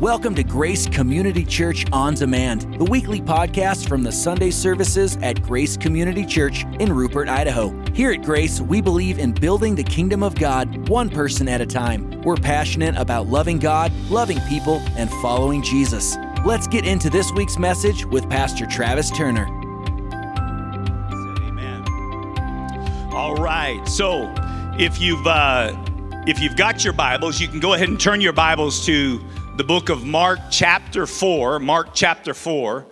Welcome to Grace Community Church On Demand, the weekly podcast from the Sunday services at Grace Community Church in Rupert, Idaho. Here at Grace, we believe in building the kingdom of God one person at a time. We're passionate about loving God, loving people, and following Jesus. Let's get into this week's message with Pastor Travis Turner. Amen. All right. So, if you've uh, if you've got your Bibles, you can go ahead and turn your Bibles to the book of Mark, chapter 4. Mark, chapter 4.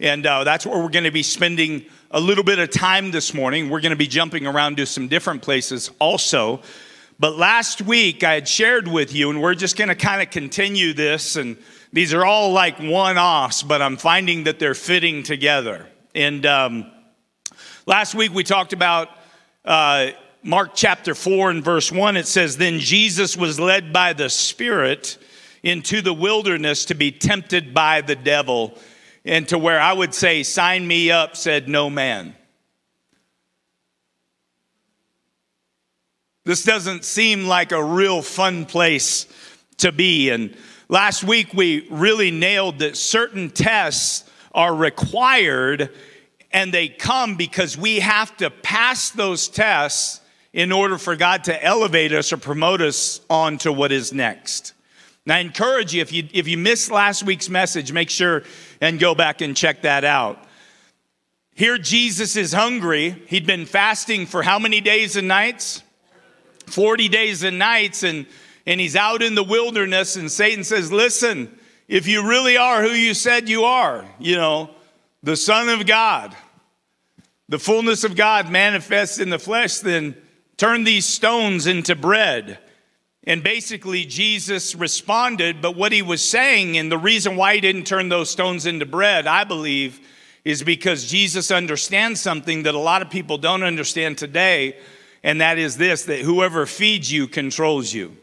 And uh, that's where we're going to be spending a little bit of time this morning. We're going to be jumping around to some different places also. But last week I had shared with you, and we're just going to kind of continue this. And these are all like one offs, but I'm finding that they're fitting together. And um, last week we talked about uh, Mark chapter 4 and verse 1. It says, Then Jesus was led by the Spirit into the wilderness to be tempted by the devil, and to where I would say, Sign me up, said no man. This doesn't seem like a real fun place to be. And last week we really nailed that certain tests are required and they come because we have to pass those tests in order for God to elevate us or promote us on to what is next. And I encourage you, if you, if you missed last week's message, make sure and go back and check that out. Here, Jesus is hungry. He'd been fasting for how many days and nights? 40 days and nights, and, and he's out in the wilderness, and Satan says, Listen, if you really are who you said you are, you know, the Son of God, the fullness of God manifests in the flesh, then turn these stones into bread. And basically, Jesus responded, but what he was saying, and the reason why he didn't turn those stones into bread, I believe, is because Jesus understands something that a lot of people don't understand today, and that is this that whoever feeds you controls you.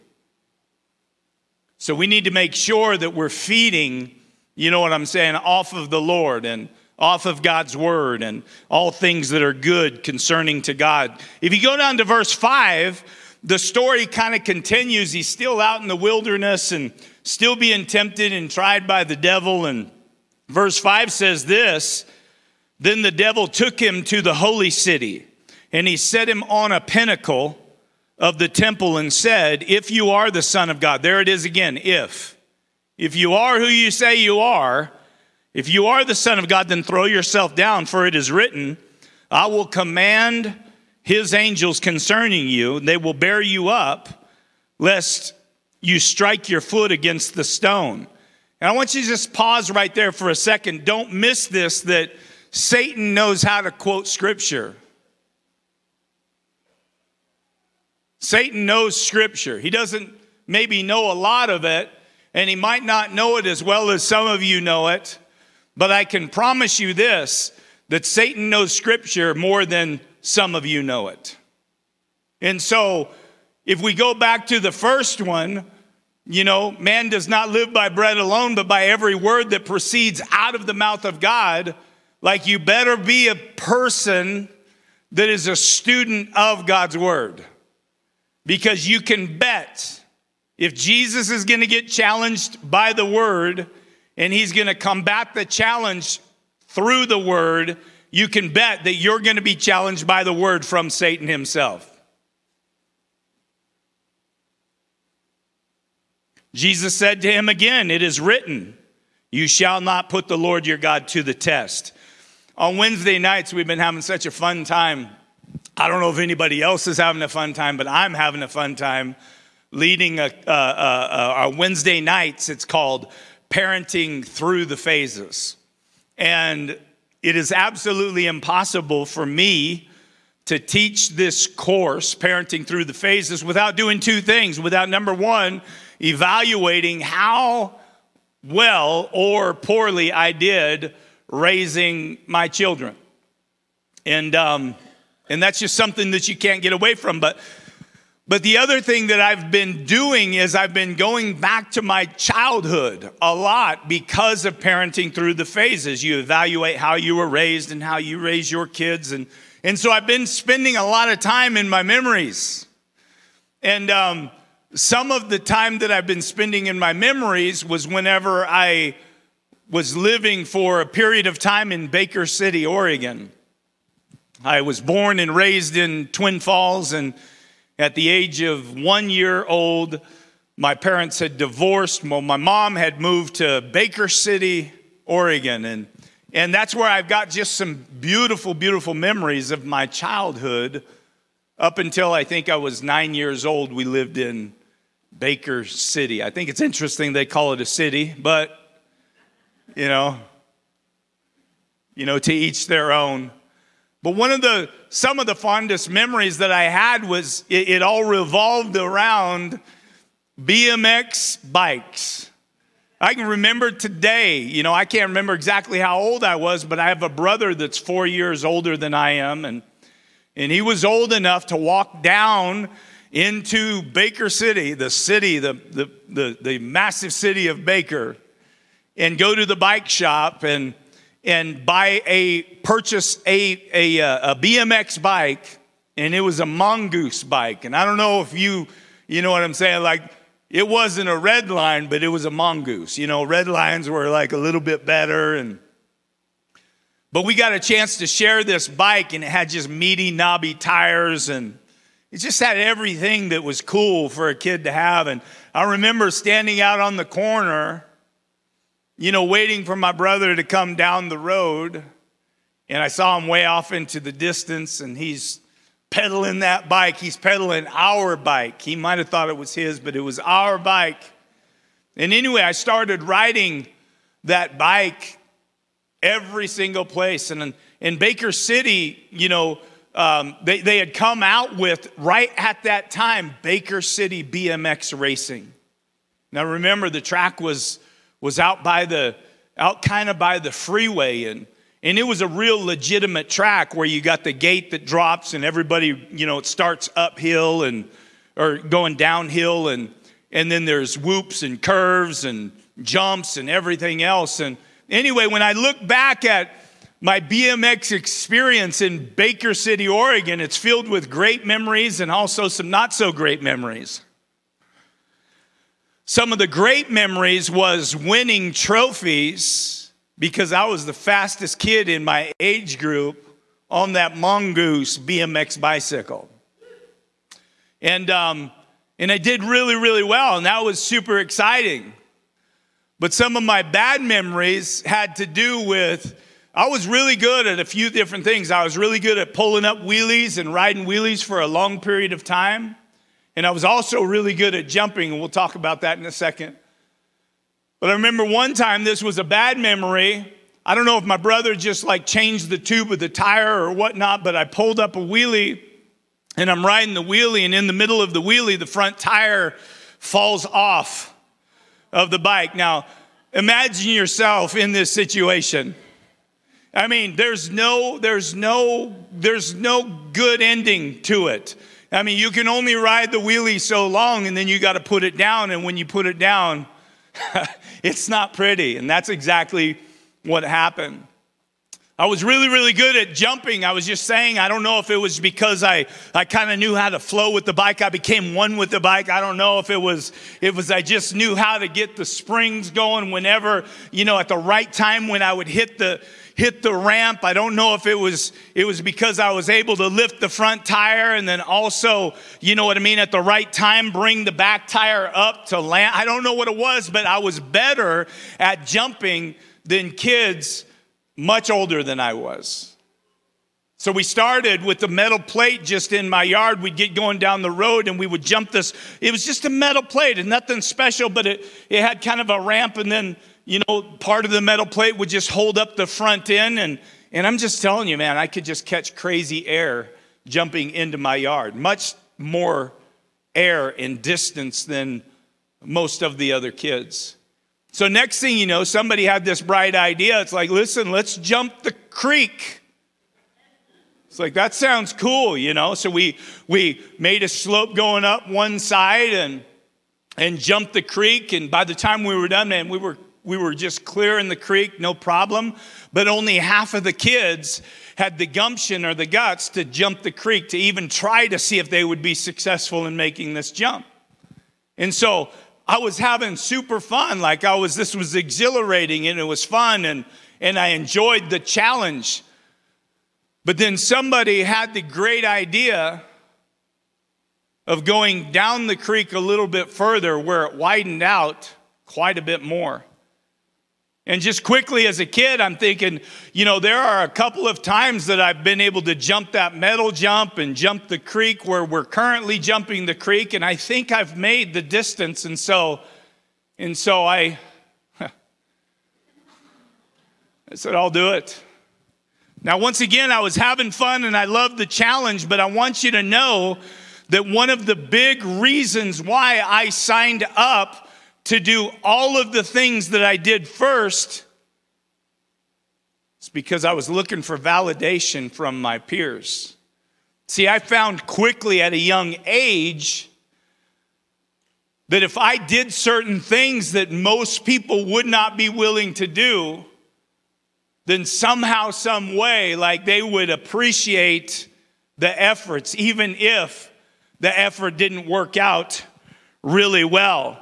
So we need to make sure that we're feeding, you know what I'm saying, off of the Lord and off of God's word and all things that are good concerning to God. If you go down to verse 5, the story kind of continues. He's still out in the wilderness and still being tempted and tried by the devil. And verse 5 says this Then the devil took him to the holy city, and he set him on a pinnacle of the temple and said, If you are the Son of God, there it is again, if. If you are who you say you are, if you are the Son of God, then throw yourself down, for it is written, I will command his angels concerning you, they will bear you up, lest you strike your foot against the stone. And I want you to just pause right there for a second. Don't miss this that Satan knows how to quote scripture. Satan knows scripture. He doesn't maybe know a lot of it, and he might not know it as well as some of you know it, but I can promise you this that Satan knows scripture more than some of you know it. And so, if we go back to the first one, you know, man does not live by bread alone, but by every word that proceeds out of the mouth of God. Like, you better be a person that is a student of God's word. Because you can bet if Jesus is going to get challenged by the word and he's going to combat the challenge through the word, you can bet that you're going to be challenged by the word from Satan himself. Jesus said to him again, It is written, You shall not put the Lord your God to the test. On Wednesday nights, we've been having such a fun time. I don't know if anybody else is having a fun time, but I'm having a fun time leading a, a, a, a Wednesday nights. It's called Parenting Through the Phases. And it is absolutely impossible for me to teach this course, Parenting Through the Phases, without doing two things. Without, number one, evaluating how well or poorly I did raising my children. And, um, and that's just something that you can't get away from. But but the other thing that I've been doing is I've been going back to my childhood a lot because of parenting through the phases. You evaluate how you were raised and how you raise your kids. And, and so I've been spending a lot of time in my memories. And um, some of the time that I've been spending in my memories was whenever I was living for a period of time in Baker City, Oregon. I was born and raised in Twin Falls, and at the age of one year old, my parents had divorced. Well, my mom had moved to Baker City, Oregon, and, and that's where I've got just some beautiful, beautiful memories of my childhood. Up until I think I was nine years old, we lived in Baker City. I think it's interesting they call it a city, but you know, you know, to each their own. But one of the some of the fondest memories that I had was it, it all revolved around BMX bikes. I can remember today, you know, I can't remember exactly how old I was, but I have a brother that's four years older than I am, and, and he was old enough to walk down into Baker City, the city, the, the, the, the massive city of Baker, and go to the bike shop and and buy a purchase a, a, uh, a BMX bike, and it was a mongoose bike. And I don't know if you, you know what I'm saying, like it wasn't a red line, but it was a mongoose. You know, red lines were like a little bit better and but we got a chance to share this bike and it had just meaty knobby tires and it just had everything that was cool for a kid to have and I remember standing out on the corner you know, waiting for my brother to come down the road. And I saw him way off into the distance, and he's pedaling that bike. He's pedaling our bike. He might have thought it was his, but it was our bike. And anyway, I started riding that bike every single place. And in, in Baker City, you know, um, they, they had come out with, right at that time, Baker City BMX Racing. Now remember, the track was was out by the out kind of by the freeway and and it was a real legitimate track where you got the gate that drops and everybody you know it starts uphill and or going downhill and and then there's whoops and curves and jumps and everything else and anyway when i look back at my BMX experience in Baker City, Oregon, it's filled with great memories and also some not so great memories. Some of the great memories was winning trophies because I was the fastest kid in my age group on that mongoose BMX bicycle. And, um, and I did really, really well, and that was super exciting. But some of my bad memories had to do with I was really good at a few different things. I was really good at pulling up wheelies and riding wheelies for a long period of time. And I was also really good at jumping, and we'll talk about that in a second. But I remember one time, this was a bad memory. I don't know if my brother just like changed the tube of the tire or whatnot, but I pulled up a wheelie and I'm riding the wheelie, and in the middle of the wheelie, the front tire falls off of the bike. Now, imagine yourself in this situation. I mean, there's no, there's no, there's no good ending to it. I mean, you can only ride the wheelie so long and then you got to put it down. And when you put it down, it's not pretty. And that's exactly what happened. I was really, really good at jumping. I was just saying, I don't know if it was because I, I kind of knew how to flow with the bike. I became one with the bike. I don't know if it was, it was I just knew how to get the springs going whenever, you know, at the right time when I would hit the, hit the ramp. I don't know if it was it was because I was able to lift the front tire and then also, you know what I mean, at the right time bring the back tire up to land. I don't know what it was, but I was better at jumping than kids much older than I was. So we started with the metal plate just in my yard. We'd get going down the road and we would jump this. It was just a metal plate and nothing special, but it, it had kind of a ramp and then you know, part of the metal plate would just hold up the front end. And, and I'm just telling you, man, I could just catch crazy air jumping into my yard. Much more air and distance than most of the other kids. So, next thing you know, somebody had this bright idea. It's like, listen, let's jump the creek. It's like, that sounds cool, you know? So, we, we made a slope going up one side and, and jumped the creek. And by the time we were done, man, we were we were just clear in the creek, no problem. But only half of the kids had the gumption or the guts to jump the creek to even try to see if they would be successful in making this jump. And so I was having super fun. Like I was, this was exhilarating and it was fun and, and I enjoyed the challenge. But then somebody had the great idea of going down the creek a little bit further where it widened out quite a bit more. And just quickly as a kid, I'm thinking, you know, there are a couple of times that I've been able to jump that metal jump and jump the creek where we're currently jumping the creek, and I think I've made the distance. And so, and so I, I said, I'll do it. Now, once again, I was having fun and I loved the challenge, but I want you to know that one of the big reasons why I signed up to do all of the things that I did first, it's because I was looking for validation from my peers. See, I found quickly at a young age that if I did certain things that most people would not be willing to do, then somehow, some way, like they would appreciate the efforts, even if the effort didn't work out really well.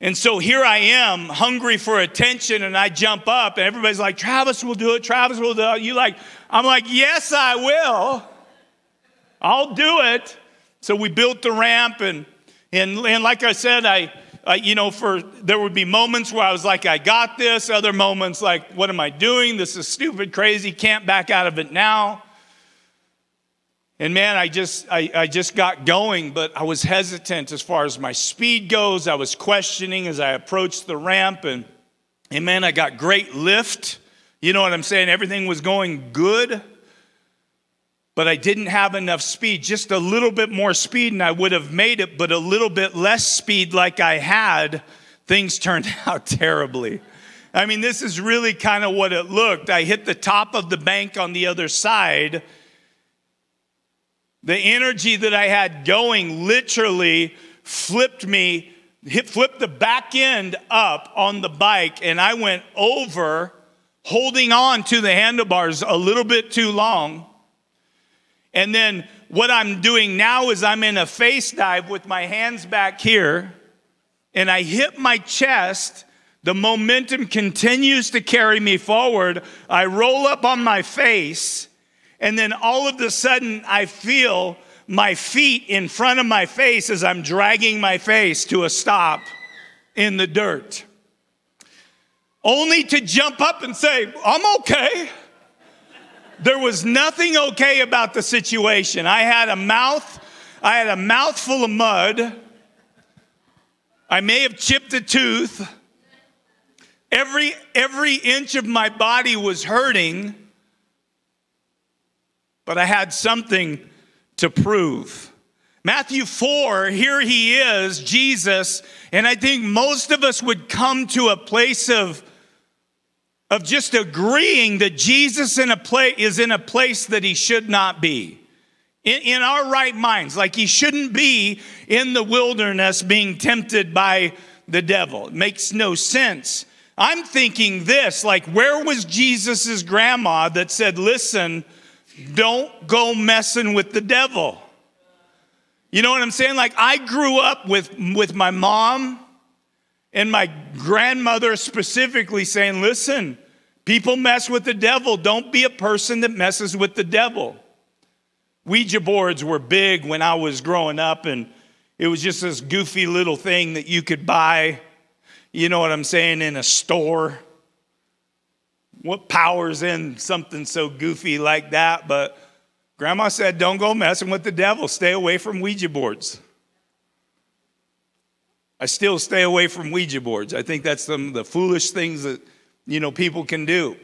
And so here I am, hungry for attention, and I jump up, and everybody's like, Travis will do it, Travis will do it. You like, I'm like, yes, I will. I'll do it. So we built the ramp, and and, and like I said, I, I, you know, for there would be moments where I was like, I got this, other moments like, what am I doing? This is stupid, crazy, can't back out of it now. And man, I just, I, I just got going, but I was hesitant as far as my speed goes. I was questioning as I approached the ramp, and, and man, I got great lift. You know what I'm saying? Everything was going good, but I didn't have enough speed. Just a little bit more speed, and I would have made it, but a little bit less speed like I had, things turned out terribly. I mean, this is really kind of what it looked. I hit the top of the bank on the other side the energy that I had going literally flipped me, flipped the back end up on the bike, and I went over, holding on to the handlebars a little bit too long. And then what I'm doing now is I'm in a face dive with my hands back here, and I hit my chest. The momentum continues to carry me forward. I roll up on my face and then all of a sudden, I feel my feet in front of my face as I'm dragging my face to a stop in the dirt. Only to jump up and say, I'm okay. There was nothing okay about the situation. I had a mouth, I had a mouthful of mud. I may have chipped a tooth. Every, every inch of my body was hurting but I had something to prove. Matthew 4, here he is, Jesus, and I think most of us would come to a place of, of just agreeing that Jesus in a is in a place that he should not be. In, in our right minds, like he shouldn't be in the wilderness being tempted by the devil. It makes no sense. I'm thinking this like, where was Jesus's grandma that said, Listen, don't go messing with the devil. You know what I'm saying? Like I grew up with, with my mom and my grandmother specifically saying, listen, people mess with the devil. Don't be a person that messes with the devil. Ouija boards were big when I was growing up, and it was just this goofy little thing that you could buy, you know what I'm saying, in a store what power's in something so goofy like that, but grandma said, don't go messing with the devil. Stay away from Ouija boards. I still stay away from Ouija boards. I think that's some of the foolish things that, you know, people can do.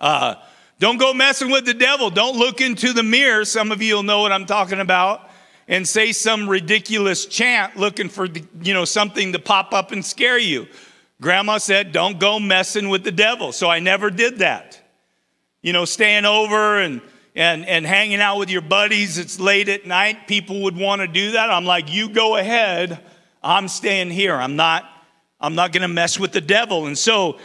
Uh, don't go messing with the devil. Don't look into the mirror. Some of you will know what I'm talking about. And say some ridiculous chant looking for, you know, something to pop up and scare you. Grandma said, don't go messing with the devil. So I never did that. You know, staying over and, and, and hanging out with your buddies, it's late at night, people would want to do that. I'm like, you go ahead. I'm staying here. I'm not, I'm not going to mess with the devil. And so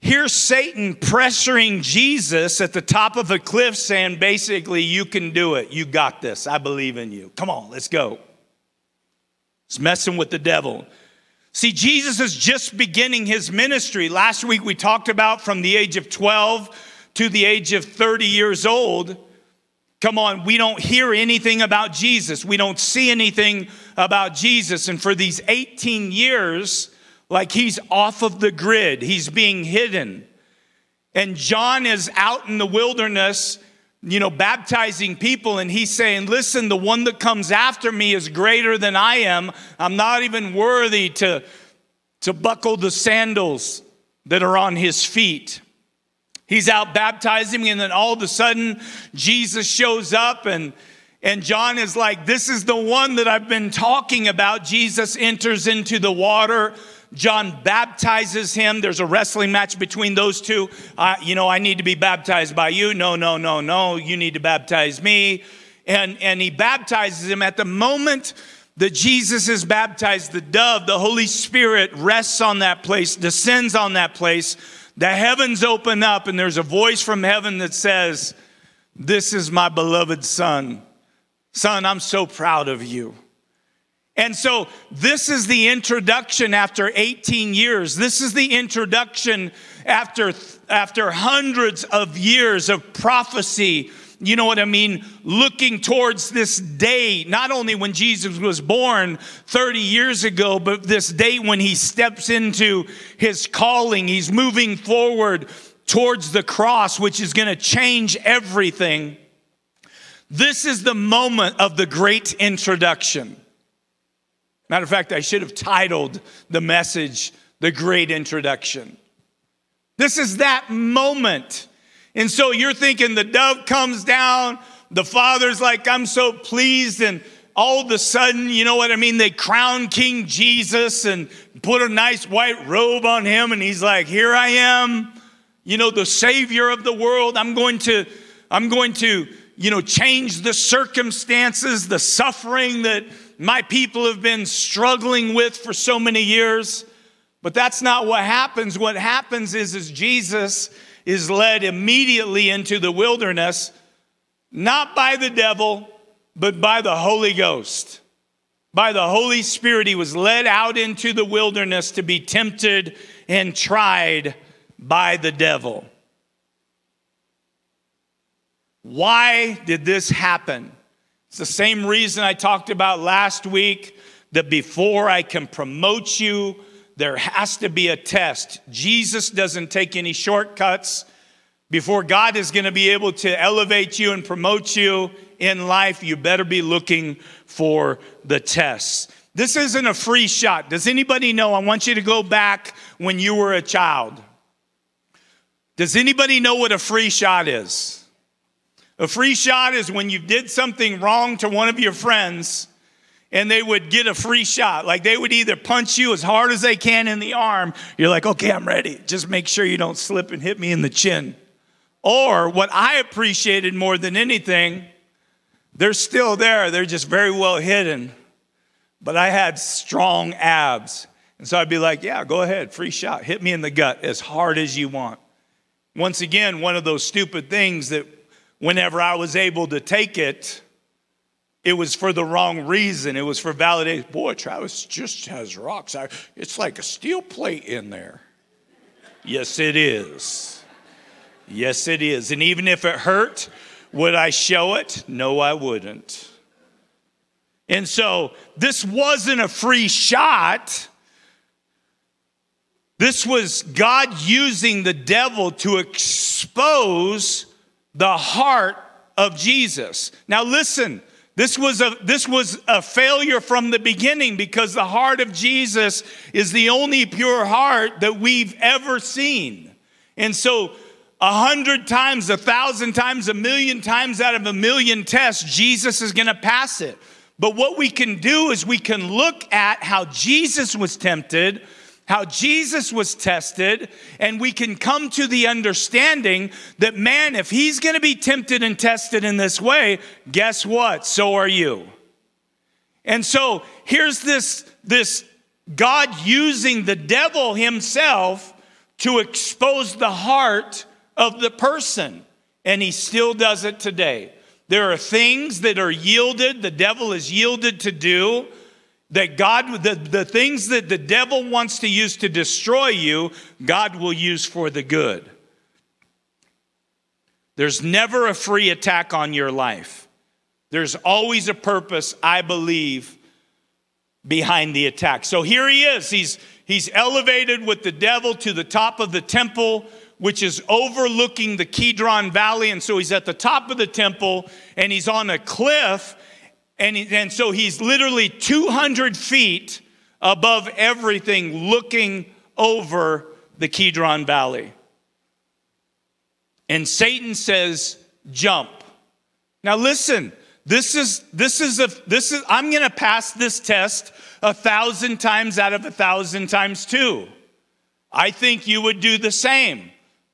here's Satan pressuring Jesus at the top of a cliff saying, basically, you can do it. You got this. I believe in you. Come on, let's go. It's messing with the devil. See, Jesus is just beginning his ministry. Last week we talked about from the age of 12 to the age of 30 years old. Come on, we don't hear anything about Jesus. We don't see anything about Jesus. And for these 18 years, like he's off of the grid, he's being hidden. And John is out in the wilderness, you know, baptizing people, and he's saying, Listen, the one that comes after me is greater than I am. I'm not even worthy to, to buckle the sandals that are on his feet. He's out baptizing, and then all of a sudden, Jesus shows up, and, and John is like, This is the one that I've been talking about. Jesus enters into the water John baptizes him. There's a wrestling match between those two. Uh, you know, I need to be baptized by you. No, no, no, no. You need to baptize me. And, and he baptizes him at the moment that Jesus is baptized, the dove, the Holy Spirit rests on that place, descends on that place. The heavens open up, and there's a voice from heaven that says, This is my beloved Son. Son, I'm so proud of you. And so this is the introduction after 18 years. This is the introduction after, after hundreds of years of prophecy. You know what I mean? Looking towards this day, not only when Jesus was born 30 years ago, but this day when he steps into his calling. He's moving forward towards the cross, which is going to change everything. This is the moment of the great introduction. Matter of fact, I should have titled the message, The Great Introduction. This is that moment. And so you're thinking the dove comes down, the father's like, I'm so pleased. And all of a sudden, you know what I mean? They crown King Jesus and put a nice white robe on him. And he's like, Here I am, you know, the savior of the world. I'm going to, I'm going to, you know, change the circumstances, the suffering that my people have been struggling with for so many years. But that's not what happens. What happens is, is Jesus is led immediately into the wilderness, not by the devil, but by the Holy Ghost. By the Holy Spirit, he was led out into the wilderness to be tempted and tried by the devil. Why did this happen? It's the same reason I talked about last week that before I can promote you, there has to be a test. Jesus doesn't take any shortcuts. Before God is going to be able to elevate you and promote you in life, you better be looking for the tests. This isn't a free shot. Does anybody know? I want you to go back when you were a child. Does anybody know what a free shot is? A free shot is when you did something wrong to one of your friends and they would get a free shot. Like they would either punch you as hard as they can in the arm. You're like, okay, I'm ready. Just make sure you don't slip and hit me in the chin. Or what I appreciated more than anything, they're still there. They're just very well hidden. But I had strong abs. And so I'd be like, yeah, go ahead, free shot. Hit me in the gut as hard as you want. Once again, one of those stupid things that whenever I was able to take it, it was for the wrong reason. It was for validation. Boy, Travis just has rocks. It's like a steel plate in there. Yes, it is. Yes, it is. And even if it hurt, would I show it? No, I wouldn't. And so this wasn't a free shot. This was God using the devil to expose the heart of Jesus. Now listen, this was a this was a failure from the beginning because the heart of Jesus is the only pure heart that we've ever seen. And so a hundred times, a thousand times, a million times out of a million tests, Jesus is going to pass it. But what we can do is we can look at how Jesus was tempted how Jesus was tested, and we can come to the understanding that, man, if he's gonna be tempted and tested in this way, guess what? So are you. And so here's this, this God using the devil himself to expose the heart of the person, and he still does it today. There are things that are yielded, the devil is yielded to do that God, the, the things that the devil wants to use to destroy you, God will use for the good. There's never a free attack on your life. There's always a purpose, I believe, behind the attack. So here he is. He's, he's elevated with the devil to the top of the temple, which is overlooking the Kidron Valley. And so he's at the top of the temple and he's on a cliff. And, he, and so he's literally 200 feet above everything, looking over the Kidron Valley. And Satan says, jump. Now listen, this is this is a this is I'm gonna pass this test a thousand times out of a thousand times too. I think you would do the same.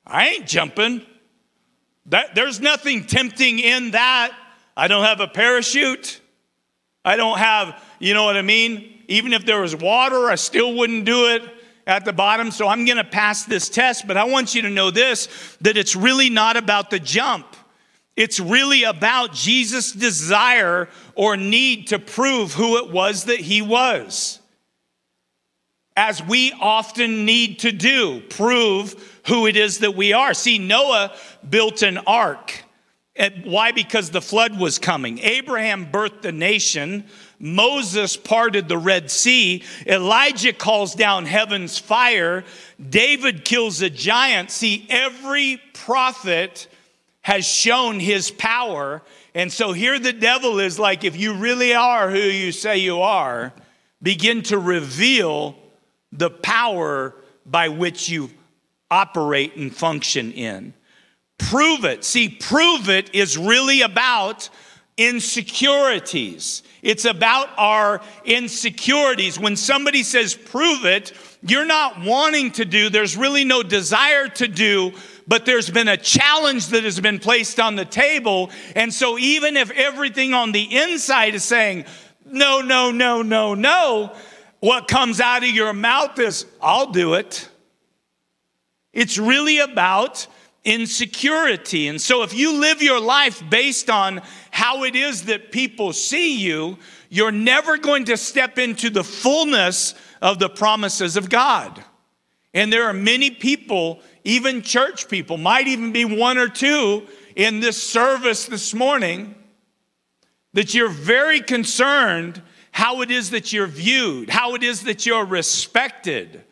I ain't jumping. That, there's nothing tempting in that. I don't have a parachute. I don't have, you know what I mean? Even if there was water, I still wouldn't do it at the bottom. So I'm going to pass this test, but I want you to know this that it's really not about the jump. It's really about Jesus' desire or need to prove who it was that he was. As we often need to do, prove who it is that we are. See, Noah built an ark. Why? Because the flood was coming. Abraham birthed the nation. Moses parted the Red Sea. Elijah calls down heaven's fire. David kills a giant. See, every prophet has shown his power. And so here the devil is like, if you really are who you say you are, begin to reveal the power by which you operate and function in. Prove it. See, prove it is really about insecurities. It's about our insecurities. When somebody says, prove it, you're not wanting to do, there's really no desire to do, but there's been a challenge that has been placed on the table. And so, even if everything on the inside is saying, no, no, no, no, no, what comes out of your mouth is, I'll do it. It's really about insecurity. And so, if you live your life based on how it is that people see you, you're never going to step into the fullness of the promises of God. And there are many people, even church people, might even be one or two in this service this morning, that you're very concerned how it is that you're viewed, how it is that you're respected.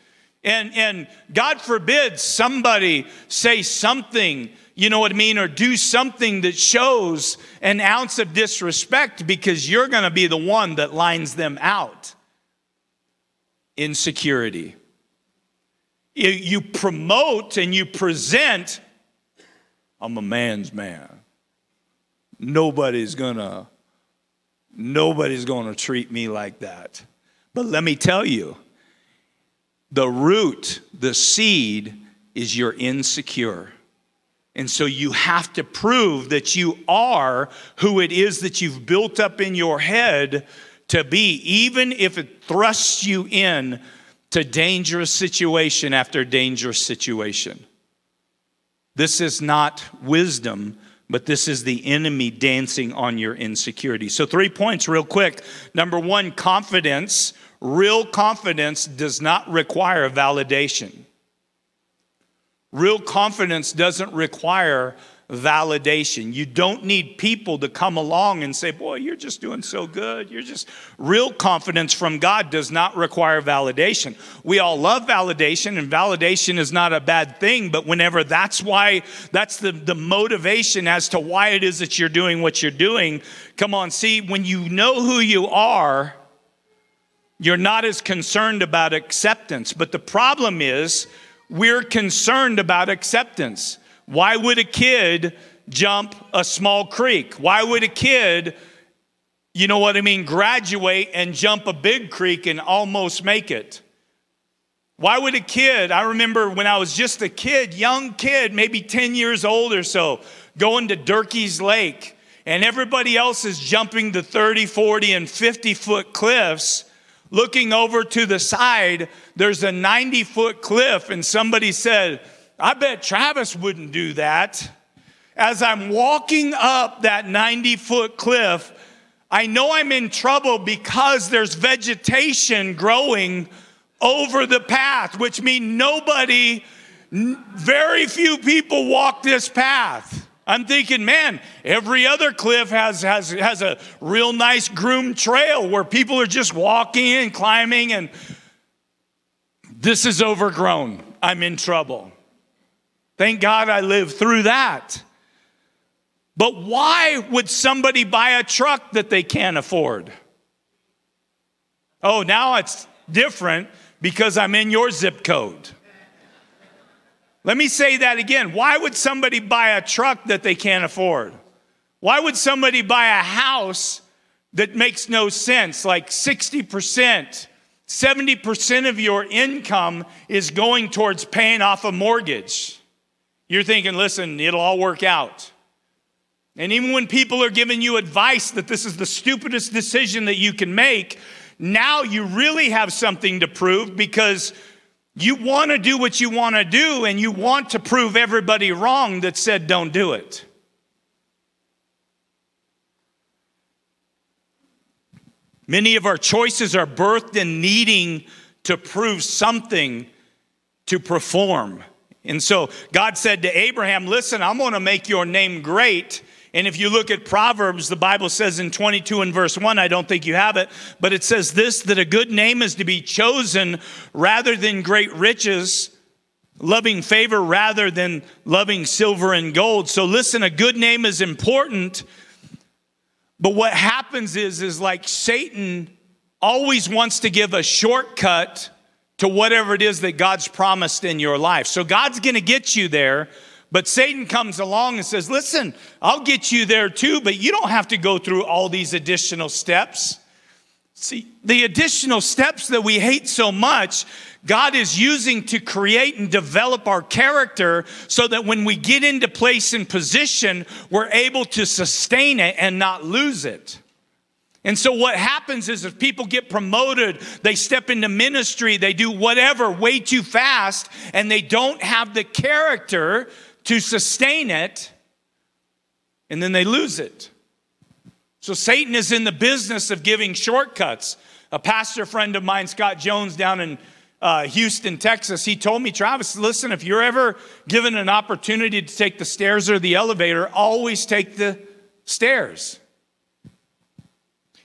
And, and God forbid somebody say something you know what I mean, or do something that shows an ounce of disrespect because you're going to be the one that lines them out. Insecurity. You promote and you present, I'm a man's man. Nobody's gonna, nobody's gonna treat me like that. But let me tell you, the root, the seed, is you're insecure. And so you have to prove that you are who it is that you've built up in your head to be, even if it thrusts you in to dangerous situation after dangerous situation. This is not wisdom, but this is the enemy dancing on your insecurity. So, three points, real quick. Number one, confidence. Real confidence does not require validation. Real confidence doesn't require validation. You don't need people to come along and say, Boy, you're just doing so good. You're just real confidence from God does not require validation. We all love validation, and validation is not a bad thing, but whenever that's why, that's the, the motivation as to why it is that you're doing what you're doing. Come on, see, when you know who you are, you're not as concerned about acceptance. But the problem is, we're concerned about acceptance. Why would a kid jump a small creek? Why would a kid, you know what I mean, graduate and jump a big creek and almost make it? Why would a kid, I remember when I was just a kid, young kid, maybe 10 years old or so, going to Durkee's Lake, and everybody else is jumping the 30, 40, and 50 foot cliffs looking over to the side, there's a 90 foot cliff, and somebody said, I bet Travis wouldn't do that. As I'm walking up that 90 foot cliff, I know I'm in trouble because there's vegetation growing over the path, which means nobody, very few people walk this path. I'm thinking, man, every other cliff has, has, has a real nice groomed trail where people are just walking and climbing, and this is overgrown. I'm in trouble. Thank God I lived through that. But why would somebody buy a truck that they can't afford? Oh, now it's different because I'm in your zip code. Let me say that again. Why would somebody buy a truck that they can't afford? Why would somebody buy a house that makes no sense, like 60%? 70% of your income is going towards paying off a mortgage. You're thinking, listen, it'll all work out. And even when people are giving you advice that this is the stupidest decision that you can make, now you really have something to prove because you want to do what you want to do and you want to prove everybody wrong that said don't do it. Many of our choices are birthed in needing to prove something to perform. And so God said to Abraham, Listen, I'm going to make your name great and if you look at Proverbs, the Bible says in 22 and verse 1, I don't think you have it, but it says this that a good name is to be chosen rather than great riches, loving favor rather than loving silver and gold. So listen, a good name is important. But what happens is is like Satan always wants to give a shortcut to whatever it is that God's promised in your life. So God's going to get you there but Satan comes along and says, Listen, I'll get you there too, but you don't have to go through all these additional steps. See, the additional steps that we hate so much, God is using to create and develop our character so that when we get into place and position, we're able to sustain it and not lose it. And so, what happens is if people get promoted, they step into ministry, they do whatever way too fast, and they don't have the character to sustain it, and then they lose it. So Satan is in the business of giving shortcuts. A pastor friend of mine, Scott Jones, down in uh, Houston, Texas, he told me, Travis, listen, if you're ever given an opportunity to take the stairs or the elevator, always take the stairs.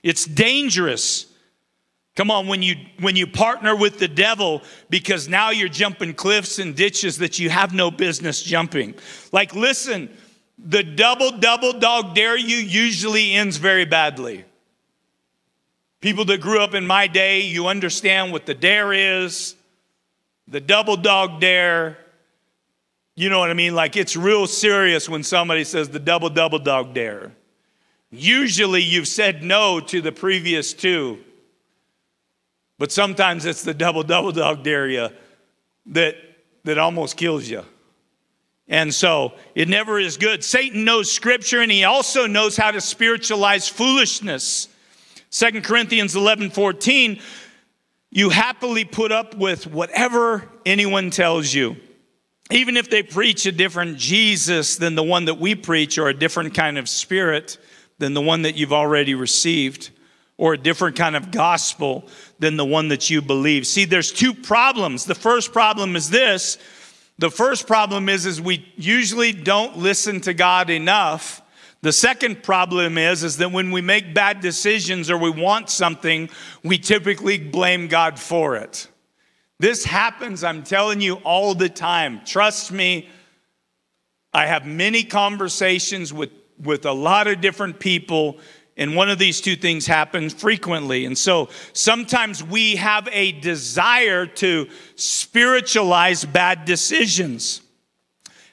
It's dangerous Come on, when you when you partner with the devil because now you're jumping cliffs and ditches that you have no business jumping. Like listen, the double double dog dare you usually ends very badly. People that grew up in my day, you understand what the dare is. The double dog dare. You know what I mean? Like it's real serious when somebody says the double double dog dare. Usually you've said no to the previous two but sometimes it's the double double dog you that, that almost kills you. And so it never is good. Satan knows scripture and he also knows how to spiritualize foolishness. Second Corinthians 11 14, you happily put up with whatever anyone tells you. Even if they preach a different Jesus than the one that we preach, or a different kind of spirit than the one that you've already received or a different kind of gospel than the one that you believe. See, there's two problems. The first problem is this. The first problem is is we usually don't listen to God enough. The second problem is is that when we make bad decisions or we want something, we typically blame God for it. This happens, I'm telling you all the time. Trust me. I have many conversations with with a lot of different people and one of these two things happens frequently. And so sometimes we have a desire to spiritualize bad decisions.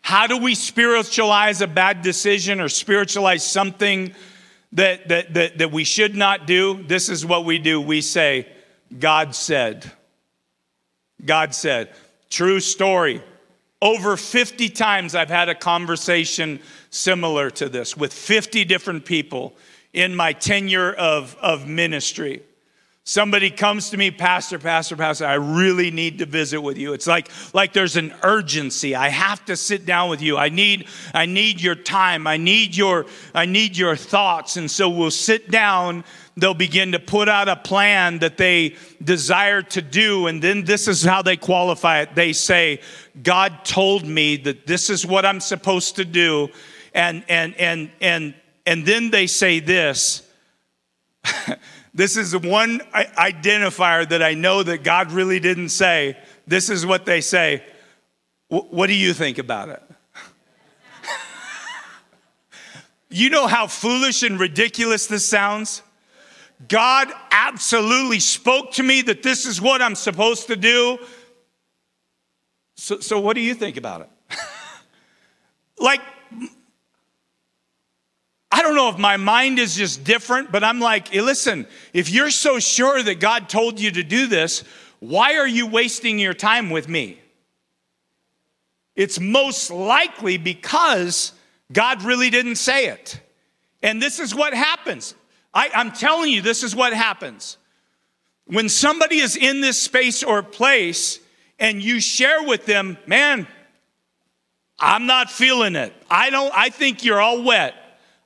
How do we spiritualize a bad decision or spiritualize something that, that, that, that we should not do? This is what we do. We say, God said. God said. True story. Over 50 times I've had a conversation similar to this with 50 different people in my tenure of, of ministry. somebody comes to me pastor pastor pastor i really need to visit with you. It's like like there's an urgency. I have to sit down with you. I need i need your time. I need your i need your thoughts. And so we'll sit down. They'll begin to put out a plan that they desire to do. And then this is how they qualify it. They say god told me that this is what i'm supposed to do. And and and and and then they say this This is the one identifier that I know that God really didn't say. This is what they say. What do you think about it? you know how foolish and ridiculous this sounds? God absolutely spoke to me that this is what I'm supposed to do. So, so what do you think about it? like, I don't know if my mind is just different, but I'm like, hey, listen, if you're so sure that God told you to do this, why are you wasting your time with me? It's most likely because God really didn't say it. And this is what happens. I, am telling you, this is what happens. When somebody is in this space or place and you share with them, man, I'm not feeling it. I don't, I think you're all wet.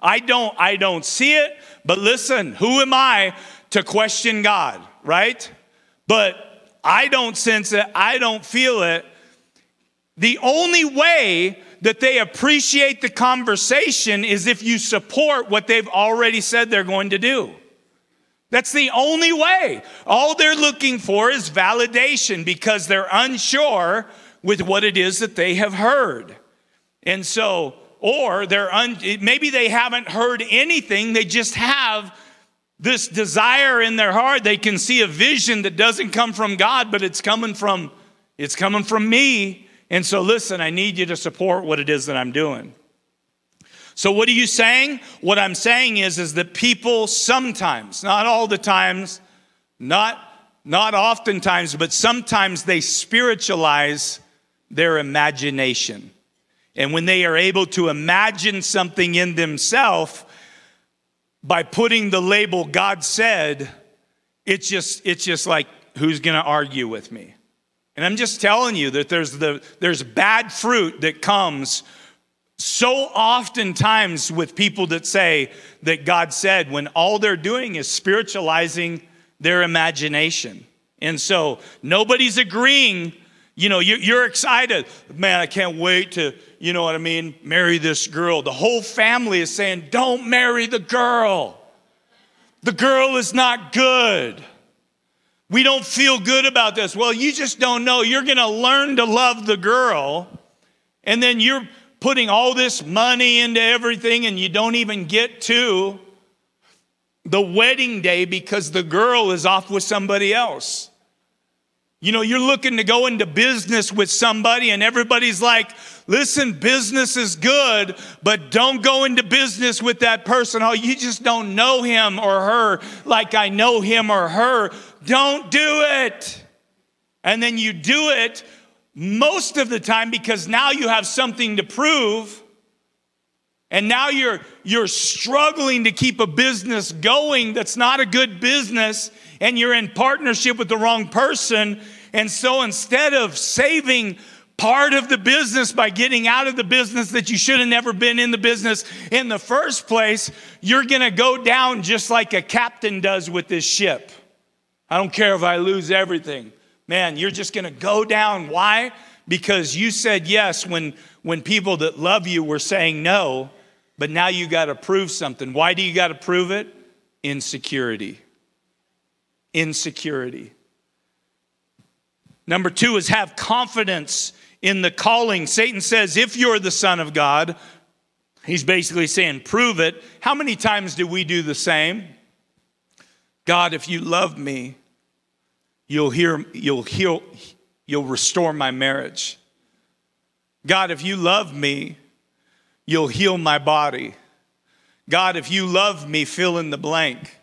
I don't I don't see it, but listen, who am I to question God, right? But I don't sense it, I don't feel it. The only way that they appreciate the conversation is if you support what they've already said they're going to do. That's the only way. All they're looking for is validation because they're unsure with what it is that they have heard. And so or they're un, maybe they haven't heard anything, they just have this desire in their heart. They can see a vision that doesn't come from God, but it's coming from it's coming from me. And so listen, I need you to support what it is that I'm doing. So what are you saying? What I'm saying is is that people sometimes, not all the times, not not oftentimes, but sometimes they spiritualize their imagination. And when they are able to imagine something in themselves by putting the label God said, it's just, it's just like, who's going to argue with me? And I'm just telling you that there's, the, there's bad fruit that comes so oftentimes with people that say that God said when all they're doing is spiritualizing their imagination. And so nobody's agreeing you know, you're excited. Man, I can't wait to, you know what I mean, marry this girl. The whole family is saying, don't marry the girl. The girl is not good. We don't feel good about this. Well, you just don't know. You're going to learn to love the girl, and then you're putting all this money into everything, and you don't even get to the wedding day because the girl is off with somebody else. You know, you're looking to go into business with somebody, and everybody's like, listen, business is good, but don't go into business with that person. Oh, you just don't know him or her like I know him or her. Don't do it. And then you do it most of the time because now you have something to prove. And now you're, you're struggling to keep a business going that's not a good business, and you're in partnership with the wrong person and so instead of saving part of the business by getting out of the business that you should have never been in the business in the first place, you're going to go down just like a captain does with this ship. I don't care if I lose everything. Man, you're just going to go down. Why? Because you said yes when, when people that love you were saying no, but now you got to prove something. Why do you got to prove it? Insecurity. Insecurity. Number two is have confidence in the calling. Satan says, if you're the Son of God, he's basically saying, prove it. How many times do we do the same? God, if you love me, you'll hear, you'll heal, you'll restore my marriage. God, if you love me, you'll heal my body. God, if you love me, fill in the blank.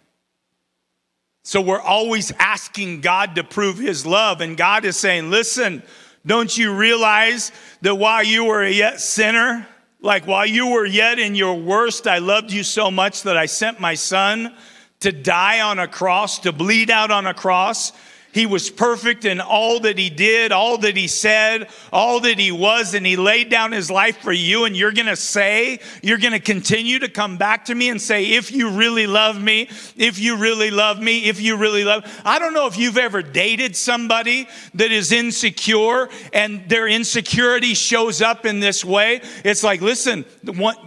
So we're always asking God to prove his love. And God is saying, listen, don't you realize that while you were a yet sinner, like while you were yet in your worst, I loved you so much that I sent my son to die on a cross, to bleed out on a cross. He was perfect in all that he did, all that he said, all that he was, and he laid down his life for you. And you're going to say, you're going to continue to come back to me and say, if you really love me, if you really love me, if you really love. I don't know if you've ever dated somebody that is insecure and their insecurity shows up in this way. It's like, listen,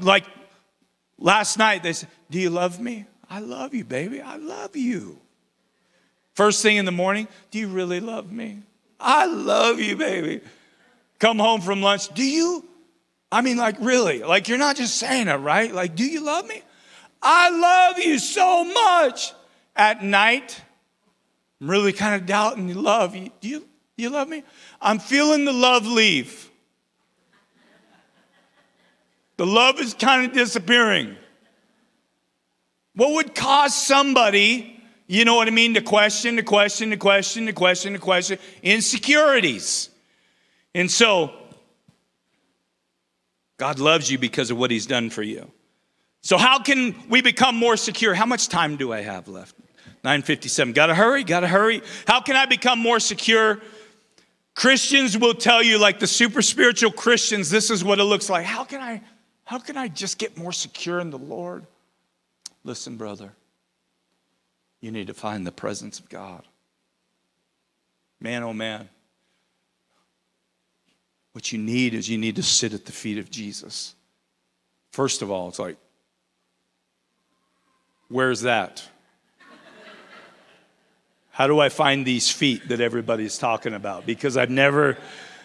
like last night, they said, Do you love me? I love you, baby. I love you. First thing in the morning, do you really love me? I love you, baby. Come home from lunch, do you? I mean, like, really? Like, you're not just saying it, right? Like, do you love me? I love you so much. At night, I'm really kind of doubting you love. Do you, do you love me? I'm feeling the love leave. The love is kind of disappearing. What would cause somebody, you know what I mean, to question, to question, to question, to question, to question? Insecurities. And so, God loves you because of what He's done for you. So, how can we become more secure? How much time do I have left? 957. Gotta hurry, gotta hurry. How can I become more secure? Christians will tell you, like the super spiritual Christians, this is what it looks like. How can I, how can I just get more secure in the Lord? Listen, brother, you need to find the presence of God. Man, oh man. What you need is you need to sit at the feet of Jesus. First of all, it's like, where's that? How do I find these feet that everybody's talking about? Because I've never,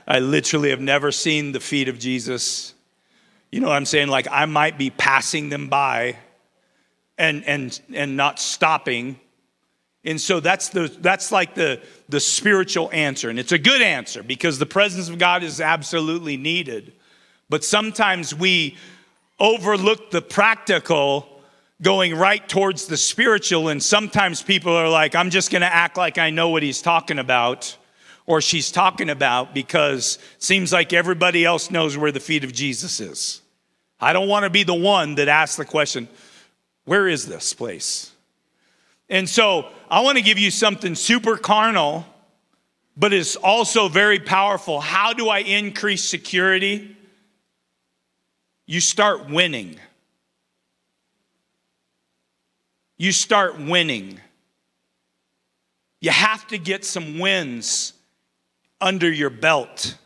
I literally have never seen the feet of Jesus. You know what I'm saying? Like I might be passing them by and and and not stopping and so that's the that's like the the spiritual answer. And it's a good answer because the presence of god is absolutely needed. But sometimes we overlook the practical going right towards the spiritual. And sometimes people are like i'm just going to act like i know what he's talking about or she's talking about because it seems like everybody else knows where the feet of jesus is. I don't want to be the one that asks the question where is this place? And so I want to give you something super carnal, but it's also very powerful. How do I increase security? You start winning. You start winning. You have to get some wins under your belt.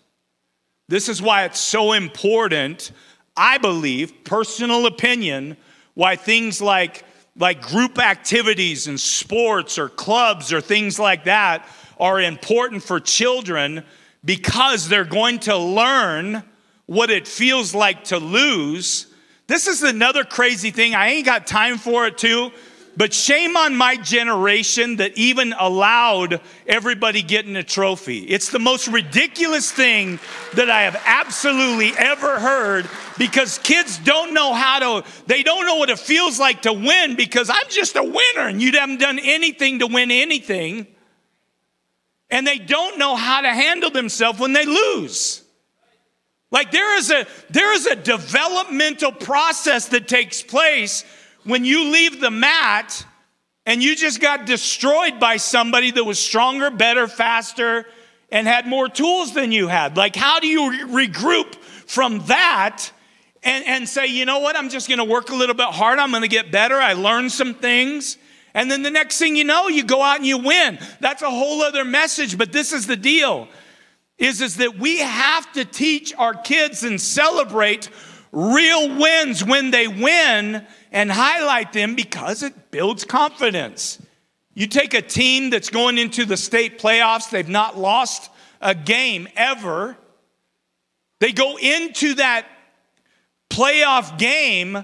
This is why it's so important, I believe, personal opinion why things like, like group activities and sports or clubs or things like that are important for children because they're going to learn what it feels like to lose. This is another crazy thing. I ain't got time for it too. But shame on my generation that even allowed everybody getting a trophy. It's the most ridiculous thing that I have absolutely ever heard because kids don't know how to, they don't know what it feels like to win because I'm just a winner and you haven't done anything to win anything. And they don't know how to handle themselves when they lose. Like there is a there is a developmental process that takes place when you leave the mat and you just got destroyed by somebody that was stronger, better, faster, and had more tools than you had? Like, how do you regroup from that and, and say, you know what, I'm just gonna work a little bit harder, I'm gonna get better, I learned some things. And then the next thing you know, you go out and you win. That's a whole other message, but this is the deal. Is, is that we have to teach our kids and celebrate real wins when they win and highlight them because it builds confidence. You take a team that's going into the state playoffs, they've not lost a game ever. They go into that playoff game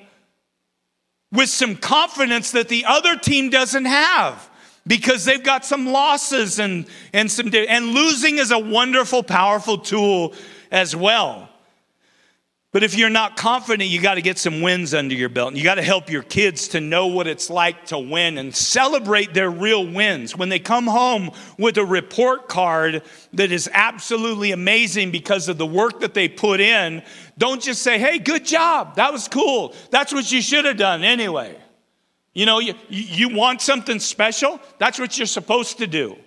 with some confidence that the other team doesn't have because they've got some losses and, and some and losing is a wonderful powerful tool as well but if you're not confident, you got to get some wins under your belt. And you got to help your kids to know what it's like to win and celebrate their real wins. When they come home with a report card that is absolutely amazing because of the work that they put in, don't just say, hey, good job. That was cool. That's what you should have done anyway. You know, you, you want something special? That's what you're supposed to do.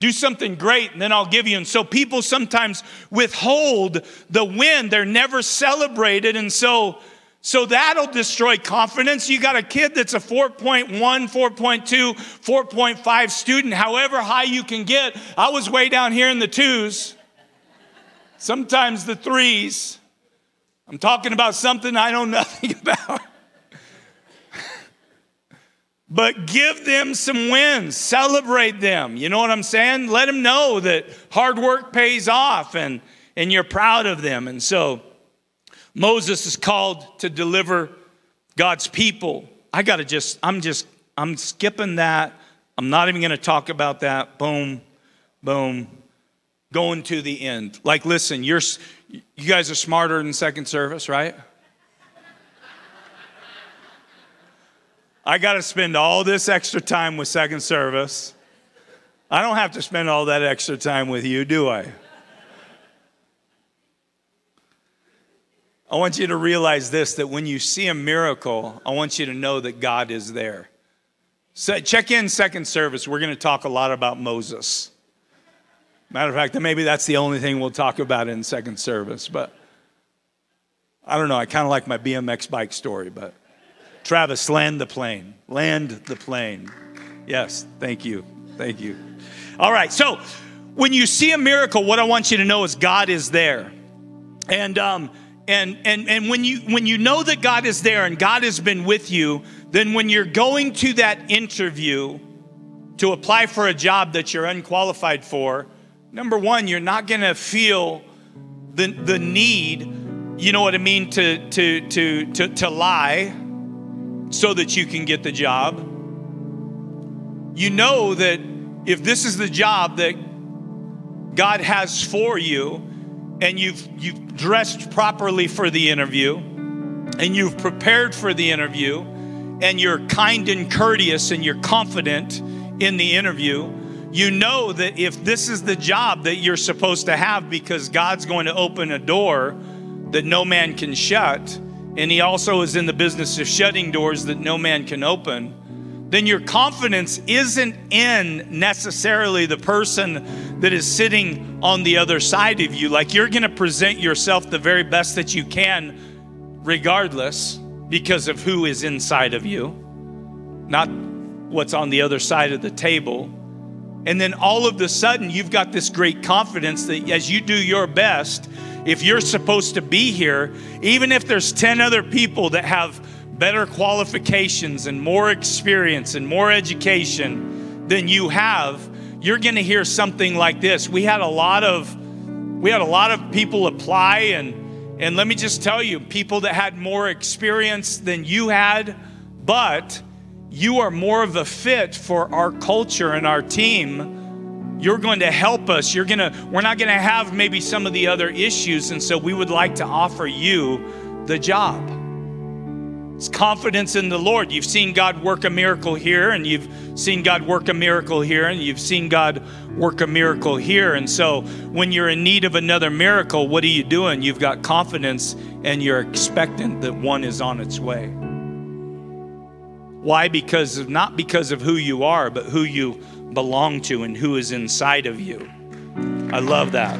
Do something great, and then I'll give you. And so people sometimes withhold the win. They're never celebrated. And so, so that'll destroy confidence. You got a kid that's a 4.1, 4.2, 4.5 student, however high you can get. I was way down here in the twos, sometimes the threes. I'm talking about something I know nothing about but give them some wins, celebrate them. You know what I'm saying? Let them know that hard work pays off and, and you're proud of them. And so Moses is called to deliver God's people. I got to just, I'm just, I'm skipping that. I'm not even going to talk about that. Boom, boom, going to the end. Like, listen, you're, you guys are smarter than second service, right? I got to spend all this extra time with second service. I don't have to spend all that extra time with you, do I? I want you to realize this that when you see a miracle, I want you to know that God is there. So check in second service. We're going to talk a lot about Moses. Matter of fact, maybe that's the only thing we'll talk about in second service. But I don't know. I kind of like my BMX bike story, but. Travis, land the plane. Land the plane. Yes, thank you. Thank you. All right, so when you see a miracle, what I want you to know is God is there. And, um, and, and, and when, you, when you know that God is there and God has been with you, then when you're going to that interview to apply for a job that you're unqualified for, number one, you're not going to feel the, the need, you know what I mean, to, to, to, to, to lie so that you can get the job. You know that if this is the job that God has for you, and you've, you've dressed properly for the interview, and you've prepared for the interview, and you're kind and courteous, and you're confident in the interview, you know that if this is the job that you're supposed to have because God's going to open a door that no man can shut, and he also is in the business of shutting doors that no man can open, then your confidence isn't in necessarily the person that is sitting on the other side of you. Like you're going to present yourself the very best that you can, regardless, because of who is inside of you, not what's on the other side of the table. And then all of the sudden, you've got this great confidence that as you do your best, if you're supposed to be here, even if there's 10 other people that have better qualifications and more experience and more education than you have, you're going to hear something like this. We had a lot of we had a lot of people apply and and let me just tell you, people that had more experience than you had, but you are more of a fit for our culture and our team you're going to help us. You're going to, we're not going to have maybe some of the other issues. And so we would like to offer you the job. It's confidence in the Lord. You've seen God work a miracle here, and you've seen God work a miracle here, and you've seen God work a miracle here. And so when you're in need of another miracle, what are you doing? You've got confidence and you're expectant that one is on its way. Why? Because of, not because of who you are, but who you belong to and who is inside of you. I love that.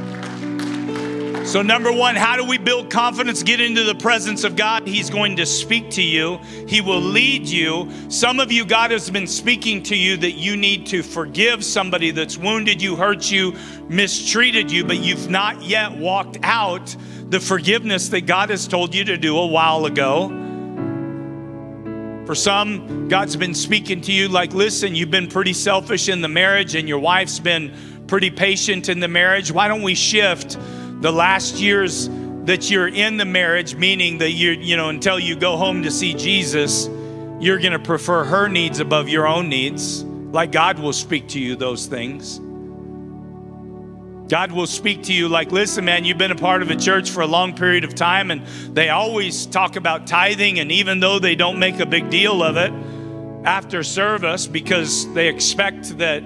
So, number one, how do we build confidence? Get into the presence of God. He's going to speak to you, He will lead you. Some of you, God has been speaking to you that you need to forgive somebody that's wounded you, hurt you, mistreated you, but you've not yet walked out the forgiveness that God has told you to do a while ago. For some, God's been speaking to you like, listen, you've been pretty selfish in the marriage and your wife's been pretty patient in the marriage. Why don't we shift the last years that you're in the marriage, meaning that you you know, until you go home to see Jesus, you're going to prefer her needs above your own needs. Like God will speak to you those things. God will speak to you like, listen, man, you've been a part of a church for a long period of time, and they always talk about tithing, and even though they don't make a big deal of it after service because they expect that,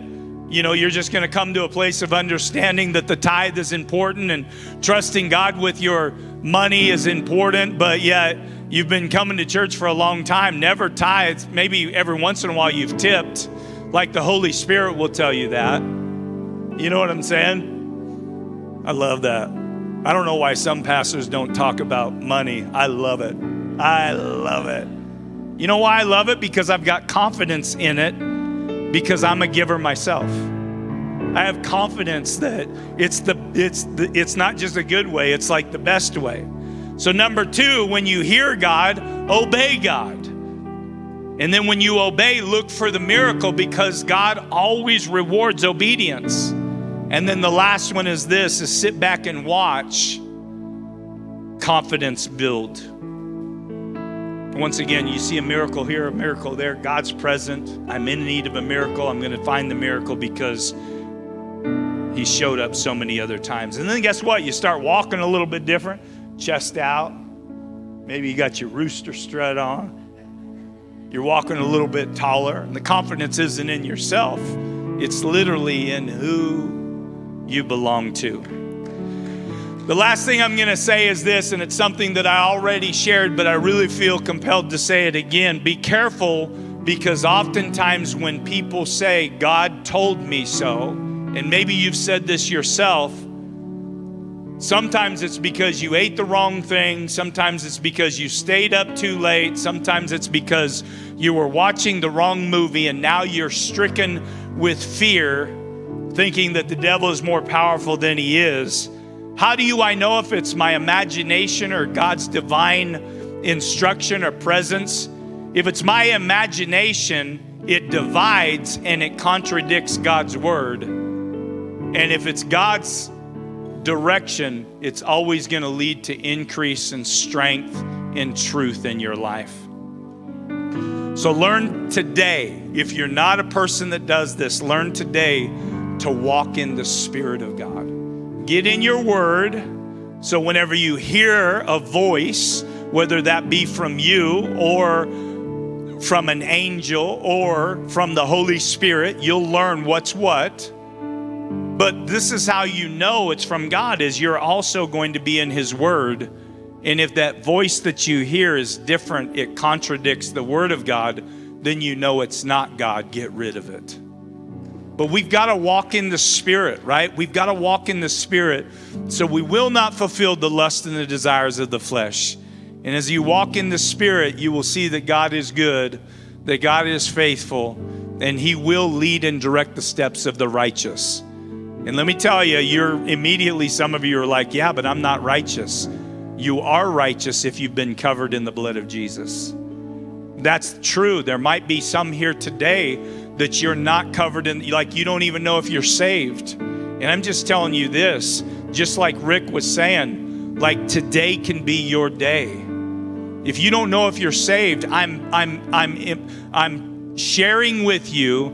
you know, you're just going to come to a place of understanding that the tithe is important and trusting God with your money is important, but yet you've been coming to church for a long time, never tithed, maybe every once in a while you've tipped, like the Holy Spirit will tell you that. You know what I'm saying? I love that. I don't know why some pastors don't talk about money. I love it. I love it. You know why I love it? Because I've got confidence in it because I'm a giver myself. I have confidence that it's the it's the, it's not just a good way, it's like the best way. So number 2, when you hear God, obey God. And then when you obey, look for the miracle because God always rewards obedience. And then the last one is this is sit back and watch confidence build. Once again, you see a miracle here, a miracle there. God's present. I'm in need of a miracle. I'm going to find the miracle because He showed up so many other times. And then guess what? You start walking a little bit different, chest out. Maybe you got your rooster strut on. You're walking a little bit taller. And the confidence isn't in yourself, it's literally in who you belong to. The last thing I'm going to say is this, and it's something that I already shared, but I really feel compelled to say it again. Be careful because oftentimes when people say, God told me so, and maybe you've said this yourself, sometimes it's because you ate the wrong thing, sometimes it's because you stayed up too late, sometimes it's because you were watching the wrong movie and now you're stricken with fear, thinking that the devil is more powerful than he is. How do you I know if it's my imagination or God's divine instruction or presence? If it's my imagination, it divides and it contradicts God's word. And if it's God's direction, it's always going to lead to increase in strength and truth in your life. So learn today, if you're not a person that does this, learn today to walk in the Spirit of God. Get in your word so whenever you hear a voice, whether that be from you or from an angel or from the Holy Spirit, you'll learn what's what. But this is how you know it's from God is you're also going to be in his word. And if that voice that you hear is different, it contradicts the word of God, then you know it's not God. Get rid of it. But we've got to walk in the Spirit, right? We've got to walk in the Spirit so we will not fulfill the lust and the desires of the flesh. And as you walk in the Spirit, you will see that God is good, that God is faithful, and He will lead and direct the steps of the righteous. And let me tell you, you're immediately, some of you are like, yeah, but I'm not righteous. You are righteous if you've been covered in the blood of Jesus. That's true. There might be some here today that you're not covered in, like you don't even know if you're saved. And I'm just telling you this, just like Rick was saying, like today can be your day. If you don't know if you're saved, I'm I'm I'm I'm sharing with you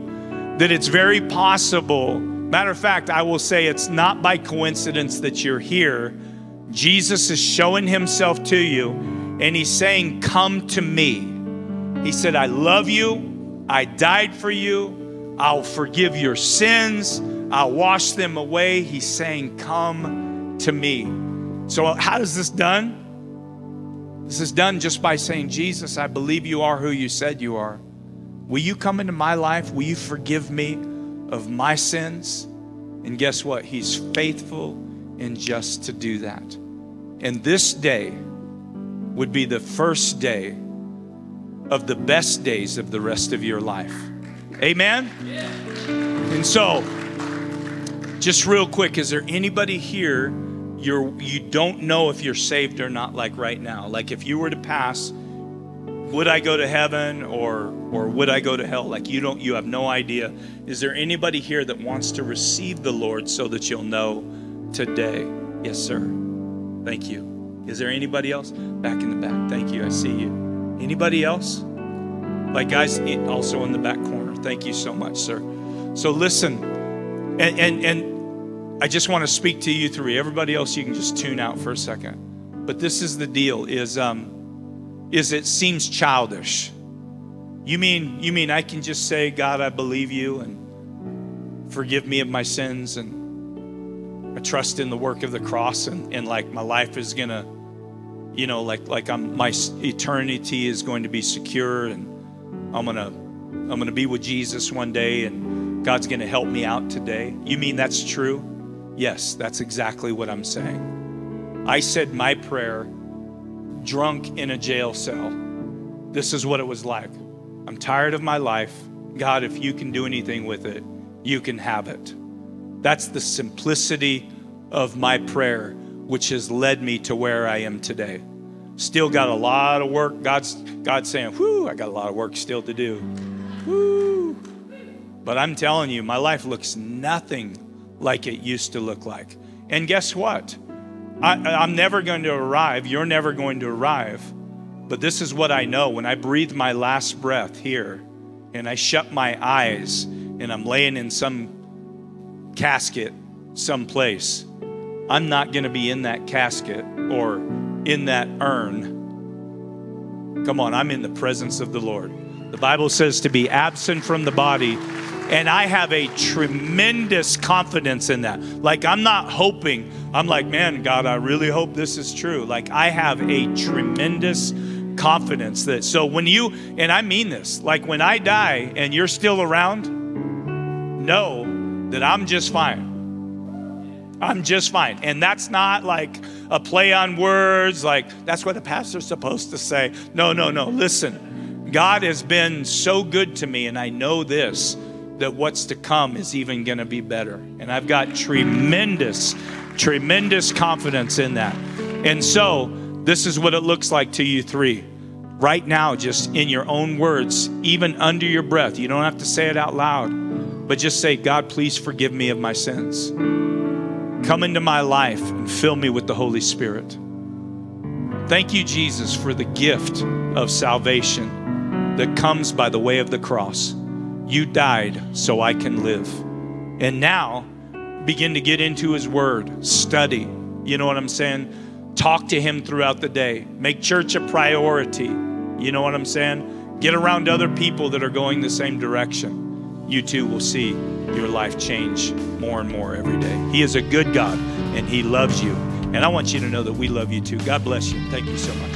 that it's very possible. Matter of fact, I will say it's not by coincidence that you're here. Jesus is showing himself to you and he's saying, "Come to me." He said, "I love you. I died for you. I'll forgive your sins. I'll wash them away. He's saying, Come to me. So, how is this done? This is done just by saying, Jesus, I believe you are who you said you are. Will you come into my life? Will you forgive me of my sins? And guess what? He's faithful and just to do that. And this day would be the first day of the best days of the rest of your life. Amen? Yeah. And so, just real quick, is there anybody here you're you don't know if you're saved or not like right now? Like if you were to pass, would I go to heaven or or would I go to hell? Like you don't you have no idea. Is there anybody here that wants to receive the Lord so that you'll know today? Yes, sir. Thank you. Is there anybody else? Back in the back. Thank you. I see you. Anybody else? Like guys, also in the back corner. Thank you so much, sir. So listen, and and, and I just want to speak to you three. Everybody else, you can just tune out for a second. But this is the deal: is um, is it seems childish. You mean you mean I can just say, God, I believe you and forgive me of my sins and I trust in the work of the cross and, and like my life is gonna you know, like like I'm my eternity is going to be secure and I'm gonna I'm gonna be with Jesus one day and God's gonna help me out today. You mean that's true? Yes, that's exactly what I'm saying. I said my prayer drunk in a jail cell. This is what it was like. I'm tired of my life. God, if you can do anything with it, you can have it. That's the simplicity of my prayer, which has led me to where I am today. Still got a lot of work. God's God's saying, whew, I got a lot of work still to do. Whew. But I'm telling you, my life looks nothing like it used to look like. And guess what? I, am never going to arrive. You're never going to arrive. But this is what I know. When I breathe my last breath here and I shut my eyes and I'm laying in some casket someplace, I'm not going to be in that casket or in that urn. Come on, I'm in the presence of the Lord. The Bible says to be absent from the body and I have a tremendous confidence in that. Like, I'm not hoping, I'm like, man, God, I really hope this is true. Like, I have a tremendous confidence that, so when you, and I mean this, like when I die and you're still around, know that I'm just fine. I'm just fine. And that's not like a play on words, like that's what a pastor's supposed to say. No, no, no. Listen, God has been so good to me, and I know this that what's to come is even going to be better. And I've got tremendous, tremendous confidence in that. And so, this is what it looks like to you three. Right now, just in your own words, even under your breath. You don't have to say it out loud, but just say, God, please forgive me of my sins. Come into my life and fill me with the Holy Spirit. Thank you, Jesus, for the gift of salvation that comes by the way of the cross. You died so I can live. And now, begin to get into His Word, study. You know what I'm saying? Talk to Him throughout the day. Make church a priority. You know what I'm saying? Get around other people that are going the same direction. You too will see your life change more and more every day. He is a good God and He loves you. And I want you to know that we love you too. God bless you. Thank you so much.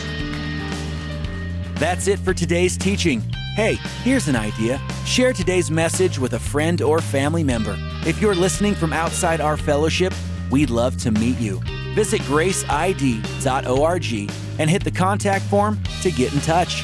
That's it for today's teaching. Hey, here's an idea. Share today's message with a friend or family member. If you're listening from outside our fellowship, we'd love to meet you. Visit graceid.org and hit the contact form to get in touch.